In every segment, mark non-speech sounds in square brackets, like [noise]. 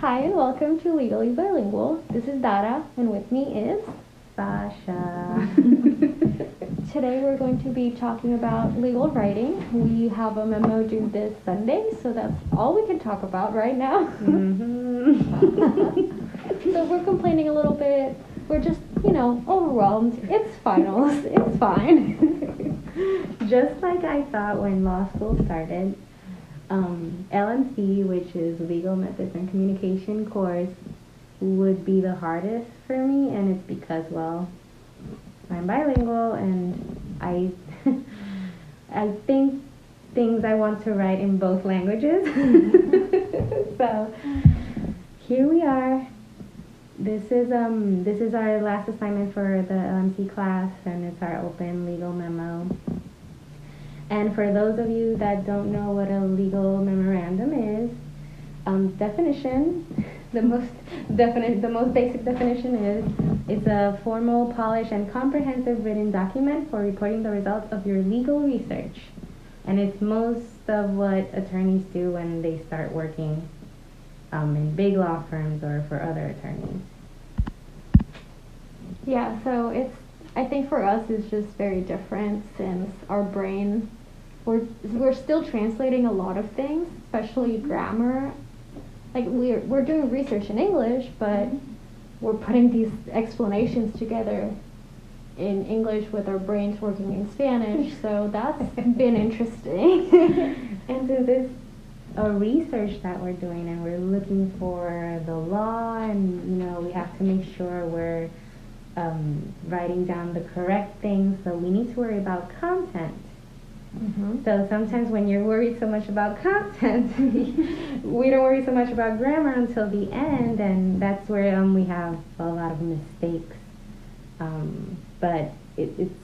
Hi and welcome to Legally Bilingual. This is Dara and with me is Sasha. [laughs] Today we're going to be talking about legal writing. We have a memo due this Sunday, so that's all we can talk about right now. Mhm. [laughs] so we're complaining a little bit. We're just, you know, overwhelmed. It's finals. It's fine. [laughs] Just like I thought when law school started, um, LMC, which is Legal Methods and Communication course, would be the hardest for me, and it's because, well, I'm bilingual and I [laughs] I think things I want to write in both languages. [laughs] so here we are. This is um this is our last assignment for the LMC class and it's our open legal memo. And for those of you that don't know what a legal memorandum is, um, definition, [laughs] the most definite, the most basic definition is it's a formal, polished, and comprehensive written document for reporting the results of your legal research. And it's most of what attorneys do when they start working um, in big law firms or for other attorneys. yeah, so it's I think for us it's just very different since our brain we're we're still translating a lot of things, especially grammar. Like we're we're doing research in English, but we're putting these explanations together in English with our brains working in Spanish. So that's been [laughs] interesting. And since this a research that we're doing and we're looking for the law and you know we have to make sure we're um, writing down the correct things so we need to worry about content hmm so sometimes when you're worried so much about content [laughs] we don't worry so much about grammar until the end and that's where um, we have a lot of mistakes um, but it, it's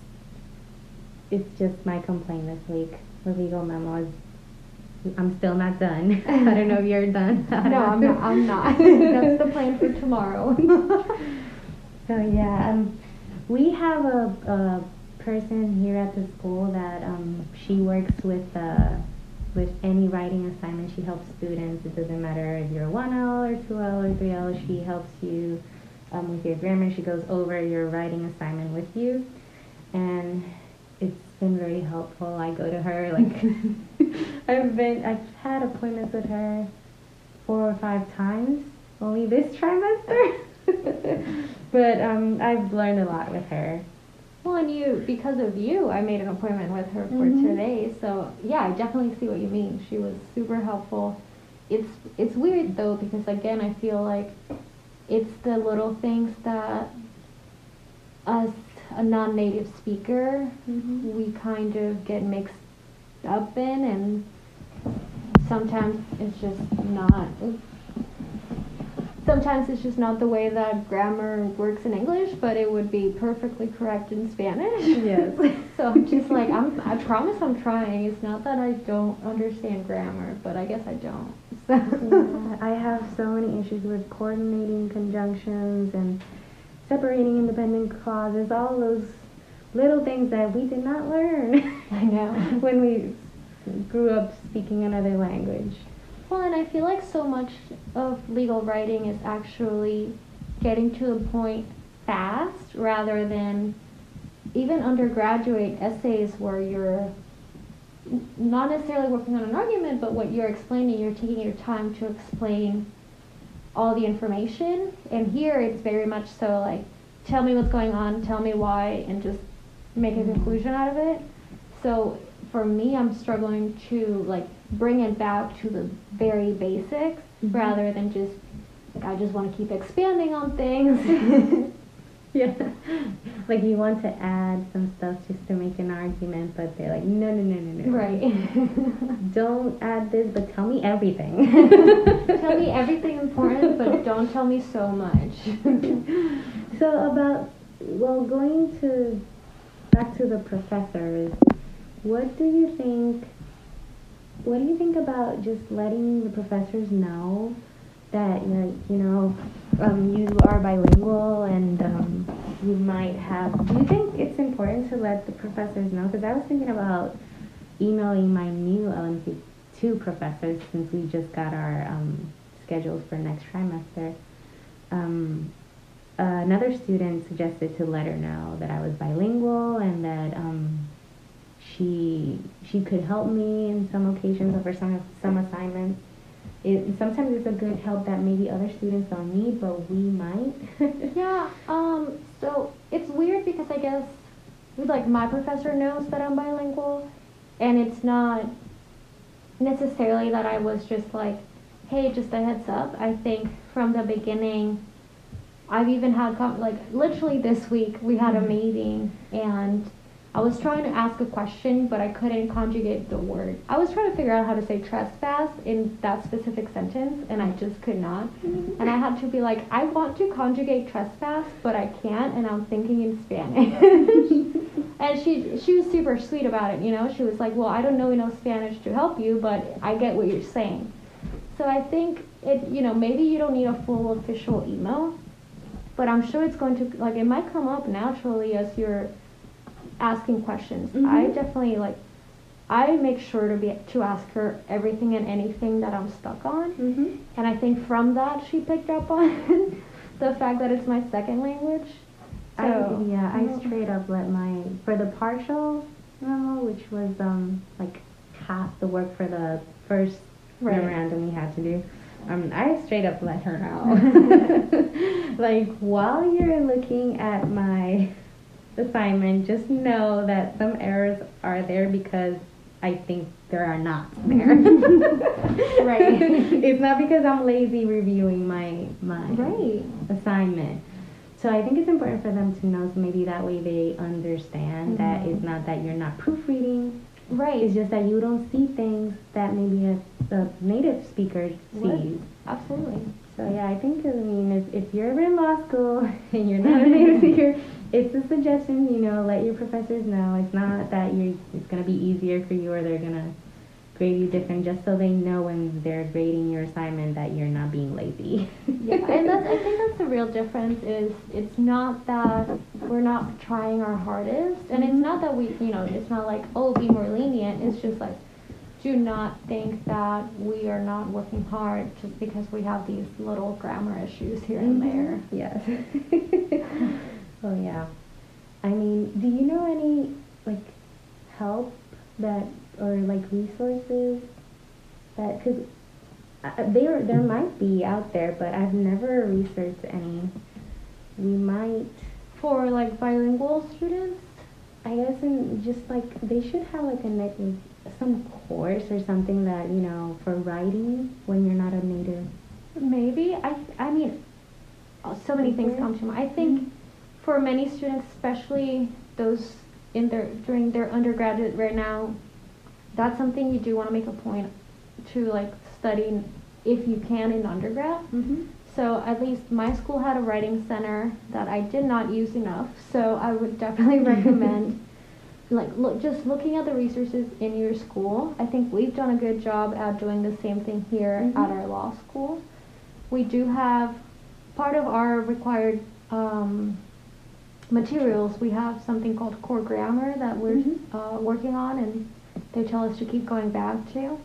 it's just my complaint this week the legal memo is I'm still not done. [laughs] I don't know if you're done. [laughs] No, I'm not. I'm not. that's the plan for tomorrow. So yeah, um, we have a, a person here at the school that um, she works with uh, with any writing assignment. She helps students. It doesn't matter if you're one L or two L or three L. She helps you um, with your grammar. She goes over your writing assignment with you, and it's been very helpful. I go to her like [laughs] I've been I've had appointments with her four or five times only this trimester. [laughs] but um, I've learned a lot with her. Well, and you, because of you, I made an appointment with her for Mhm. today. So yeah, I definitely see what you mean. She was super helpful. It's it's weird though because again, I feel like it's the little things that us a non-native speaker Mhm. we kind of get mixed up in and sometimes it's just not sometimes it's just not the way that grammar works in english but it would be perfectly correct in spanish. Yes. [laughs] so i'm just like i'm i promise i'm trying. It's not that i don't understand grammar but i guess i don't. So. Yeah, I have so many issues with coordinating conjunctions and separating independent clauses, all those little things that we did not learn i know. [laughs] when we grew up speaking another language. Well, and I feel like so much of legal writing is actually getting to the point fast rather than even undergraduate essays where you're not necessarily working on an argument, but what you're explaining, you're taking your time to explain all the information. And here it's very much so like, tell me what's going on, tell me why, and just make a conclusion out of it. So for me, I'm struggling to like bring it back to the very basics Mhm. rather than just like I just want to keep expanding on things. [laughs] [laughs] Yeah. like you want to add some stuff just to make an argument, but they're like, no, no, no, no, no. right. [laughs] Don't add this, but tell me everything. tell me everything important, but don't tell me so much. So about well, going to back to the professors, what do you think? What do you think about just letting the professors know that you're, you know, um, you are bilingual and um, you might have? Do you think it's important to let the professors know? Because I was thinking about emailing my new LMC two professors since we just got our um, schedules for next trimester. Um, another student suggested to let her know that I was bilingual and that um, she she could help me in some occasions or for some some assignments. It, sometimes it's a good help that maybe other students don't need, but we might. [laughs] yeah. Um. So it's weird because I guess like my professor knows that I'm bilingual, and it's not necessarily that I was just like, hey, just a heads up. I think from the beginning I've even had like literally this week we had a mm-hmm. meeting and I was trying to ask a question but I couldn't conjugate the word. I was trying to figure out how to say trespass in that specific sentence and I just could not. And I had to be like, I want to conjugate trespass but I can't and I'm thinking in Spanish. [laughs] and she she was super sweet about it, you know. She was like, "Well, I don't know enough Spanish to help you, but I get what you're saying." So I think it, you know, maybe you don't need a full official email, but I'm sure it's going to like it might come up naturally as you're asking questions. Mm-hmm. I definitely like I make sure to be to ask her everything and anything that I'm stuck on, mm-hmm. and I think from that she picked up on [laughs] the fact that it's my second language. So, I, yeah, I straight up let my for the partial memo, which was um like half the work for the first right. memorandum we had to do. Um, I straight up let her know. [laughs] [laughs] like, while you're looking at my assignment, just know that some errors are there because I think there are not there. [laughs] [laughs] right. it's not because I'm lazy reviewing my my right. assignment. So I think it's important for them to know so maybe that way they understand mm-hmm. that it's not that you're not proofreading Right. It's just that you don't see things that maybe a, a native speaker sees. Absolutely. So yeah, I think I mean if, if you're ever in law school [laughs] and you're not a native speaker, it's a suggestion. You know, let your professors know. It's not that you're. it's gonna be easier for you or they're gonna grade you different just so they know when they're grading your assignment that you're not being lazy. yeah, and that's, I think that's the real difference is it's not that we're not trying our hardest and it's not that we, you know, it's not like, oh, be more lenient. It's just like, do not think that we are not working hard just because we have these little grammar issues here and mm-hmm. there. Yes. [laughs] oh, yeah. I mean, do you know any, like, help that or like resources that because uh, uh, there there might be out there, but I've never researched any. We might for like bilingual students. I guess and just like they should have like a some course or something that you know for writing when you're not a native. Maybe I I mean, uh, so many things come to mind. I think mm-hmm. For many students, especially those in their during their undergraduate right now, that's something you do want to make a point to like study if you can in undergrad. Mm-hmm. So at least my school had a writing center that I did not use enough. So I would [laughs] definitely recommend [laughs] like look just looking at the resources in your school. I think we've done a good job at doing the same thing here mm-hmm. at our law school. We do have part of our required um, materials. We have something called core grammar that we're mm-hmm. uh, working on and they tell us to keep going back to.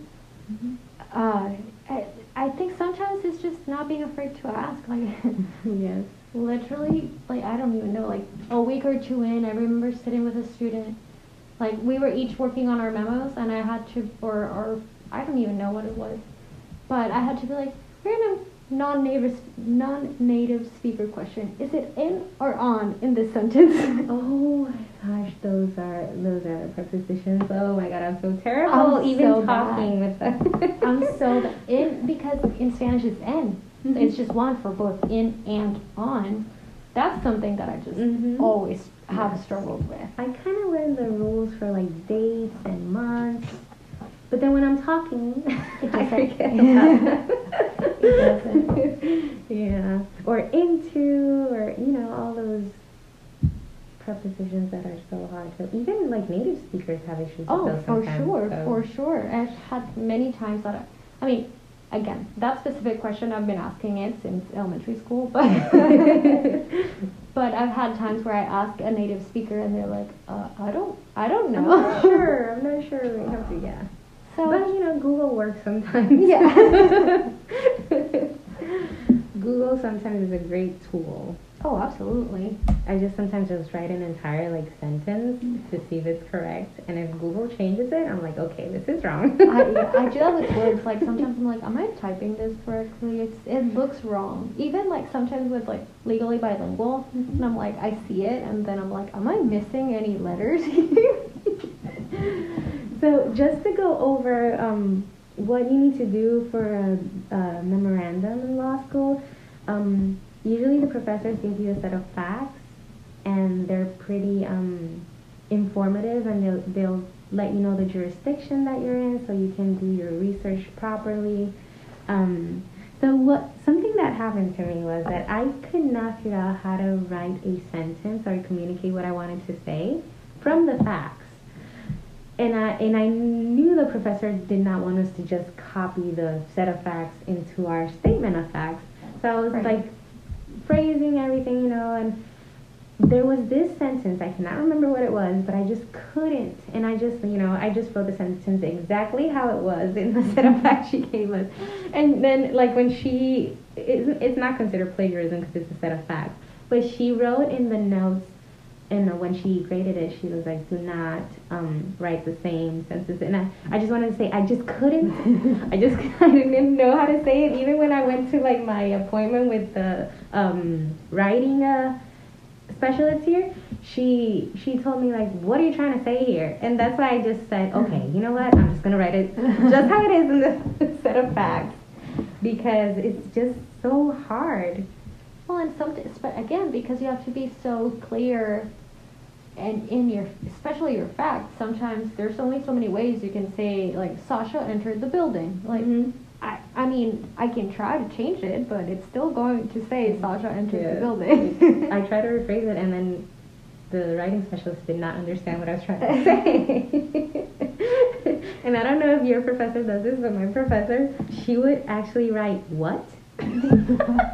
Mm-hmm. Uh, I, I think sometimes it's just not being afraid to ask. Like, [laughs] yes, literally, like I don't even know. Like a week or two in, I remember sitting with a student. Like we were each working on our memos, and I had to, or or I don't even know what it was, but I had to be like, we're gonna non-native non-native speaker question. Is it in or on in this sentence? [laughs] oh my gosh, those are those are prepositions. Oh my god, I'm so terrible I'm even so talking bad. with them. [laughs] I'm so bad. in because in Spanish it's en. Mm-hmm. It's just one for both in and on. That's something that I just mm-hmm. always have yes. struggled with. I kind of learned the rules for like dates and months but then when I'm talking, [laughs] I forget [laughs] about it [laughs] yeah. Or into, or, you know, all those prepositions that are so hard to, even like native speakers have issues oh, with those sometimes. Oh, for sure, so. for sure. I've had many times that, I, I mean, again, that specific question, I've been asking it since elementary school, but but I've had times where I ask a native speaker and they're like, uh, I don't, I don't know. I'm not sure. I'm not sure. To, yeah. So, but you know, Google works sometimes. Yeah. [laughs] Google sometimes is a great tool. Oh, absolutely. I just sometimes just write an entire like sentence mm. to see if it's correct, and if Google changes it, I'm like, okay, this is wrong. I, yeah, [laughs] I do that with words. Like sometimes I'm like, am I typing this correctly? It's it looks wrong. Even like sometimes with like legally bilingual, mm-hmm. and I'm like, I see it, and then I'm like, am I missing any letters? [laughs] so just to go over um, what you need to do for a, a memorandum in law school. Um, usually the professors give you a set of facts and they're pretty um, informative and they'll, they'll let you know the jurisdiction that you're in so you can do your research properly. Um, so what something that happened to me was that I could not figure out how to write a sentence or communicate what I wanted to say from the facts. And I and I knew the professor did not want us to just copy the set of facts into our statement of facts. So I was Right. like phrasing everything, you know, and there was this sentence, I cannot remember what it was, but I just couldn't. And I just, you know, I just wrote the sentence exactly how it was in the [laughs] set of facts she gave us. And then, like, when she, it's, it's not considered plagiarism because it's a set of facts, but she wrote in the notes, and when she graded it, she was like, do not um, write the same sentences. And I, I just wanted to say, I just couldn't. I just, [laughs] I didn't know how to say it. Even when I went to, like, my appointment with the um, writing, uh, specialist here, she she told me like, "What are you trying to say here?" And that's why I just said, "Okay, you know what? I'm just gonna write it just how it is in this [laughs] set of facts because it's just so hard." well, and some, but again, because you have to be so clear, and in your, especially your facts. Sometimes there's only so many ways you can say like Sasha entered the building. Like Mhm. I, I mean, I can try to change it, but it's still going to say Sasha entered Yeah. the building. [laughs] I tried to rephrase it, and then the writing specialist did not understand what I was trying to say. [laughs] and I don't know if your professor does this, but my professor, she would actually write what? [laughs]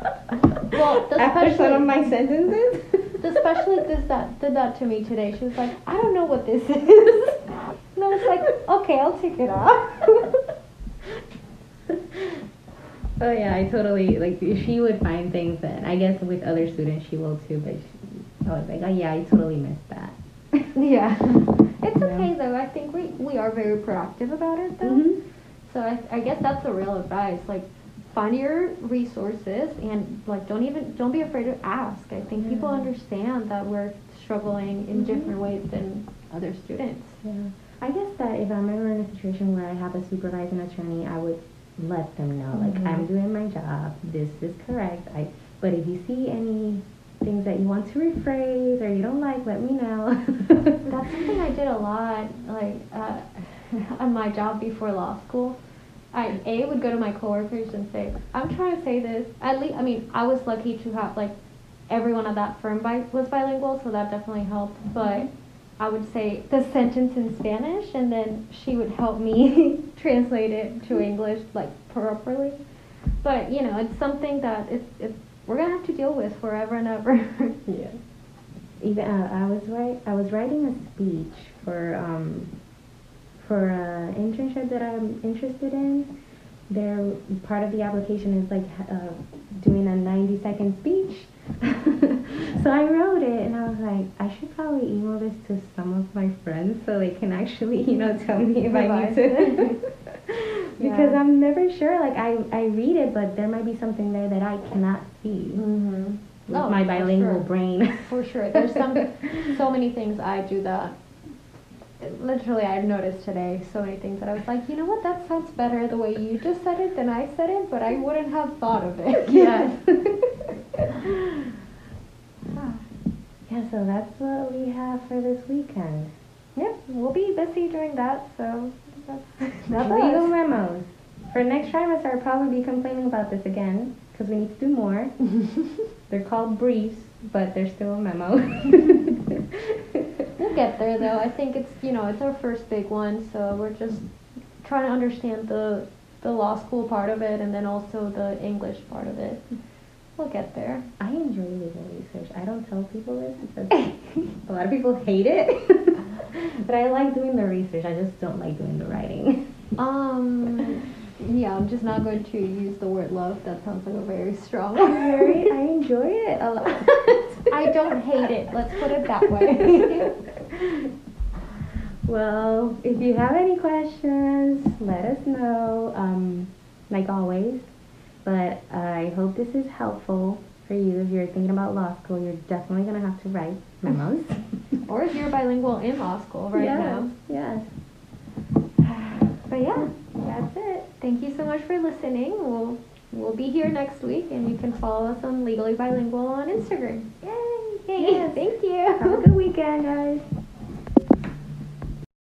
Well, after some of my sentences. The specialist did that did that to me today. She was like, I don't know what this is. And I was like, okay, I'll take it off. [laughs] Oh yeah, I totally like. She would find things that I guess with other students she will too, but she, I was like, oh yeah, I totally missed that. [laughs] yeah. It's okay though. I think we, we are very proactive about it though. Mhm. So I, I guess that's the real advice. Like find your resources and like don't even don't be afraid to ask. I think people understand that we're struggling in Mhm. different ways than other students. Yeah. I guess that if I'm ever in a situation where I have a supervising attorney, I would let them know, like, Mhm. I'm doing my job, this is correct. I, but if you see any things that you want to rephrase or you don't like, let me know. That's something I did a lot, like uh, [laughs] on my job before law school. I a would go to my coworkers and say, "I'm trying to say this." At least, I mean, I was lucky to have like everyone at that firm bi- was bilingual, so that definitely helped. But I would say the sentence in Spanish, and then she would help me [laughs] translate it to English like properly. But you know, it's something that it's, it's we're gonna have to deal with forever and ever. [laughs] Yeah. Even uh, I was write I was writing a speech for um for an internship that I'm interested in. There part of the application is like uh, doing a 90 second speech. [laughs] so I wrote it and I was like, I should probably email this to some of my friends so they can actually, you know, tell me if I need to. [laughs] [laughs] because Yeah. I'm never sure. Like I, I read it, but there might be something there that I cannot see Mm-hmm. with my bilingual brain. For sure. There's some, so many things I do that. Literally, I've noticed today so many things that I was like, you know what, that sounds better the way you just said it than I said it, but I wouldn't have thought of it. [laughs] Yes. [laughs] Ah. yeah, so that's what we have for this weekend. Yep, we'll be busy doing that, so that's, that's Legal memos. For next trimester, I'll probably be complaining about this again because we need to do more. [laughs] They're called briefs, but they're still a memo. Get there though. I think it's you know it's our first big one, so we're just trying to understand the the law school part of it and then also the English part of it. We'll get there. I enjoy legal research. I don't tell people this because a lot of people hate it. [laughs] but I like doing the research. I just don't like doing the writing. [laughs] Um, Yeah, I'm just not going to use the word love. That sounds like a very strong [laughs] Very, word. I enjoy it a lot. I don't hate it. Let's put it that way. Well, if you have any questions, let us know. Um, like always. But I hope this is helpful for you. If you're thinking about law school, you're definitely gonna have to write memos. [laughs] or if you're bilingual in law school right yes, now. Yes. [sighs] But yeah, That's it. thank you so much for listening. We'll we'll be here next week, and you can follow us on Legally Bilingual on Instagram. Yay! Yay! Yes. Thank you. Have a good weekend, guys.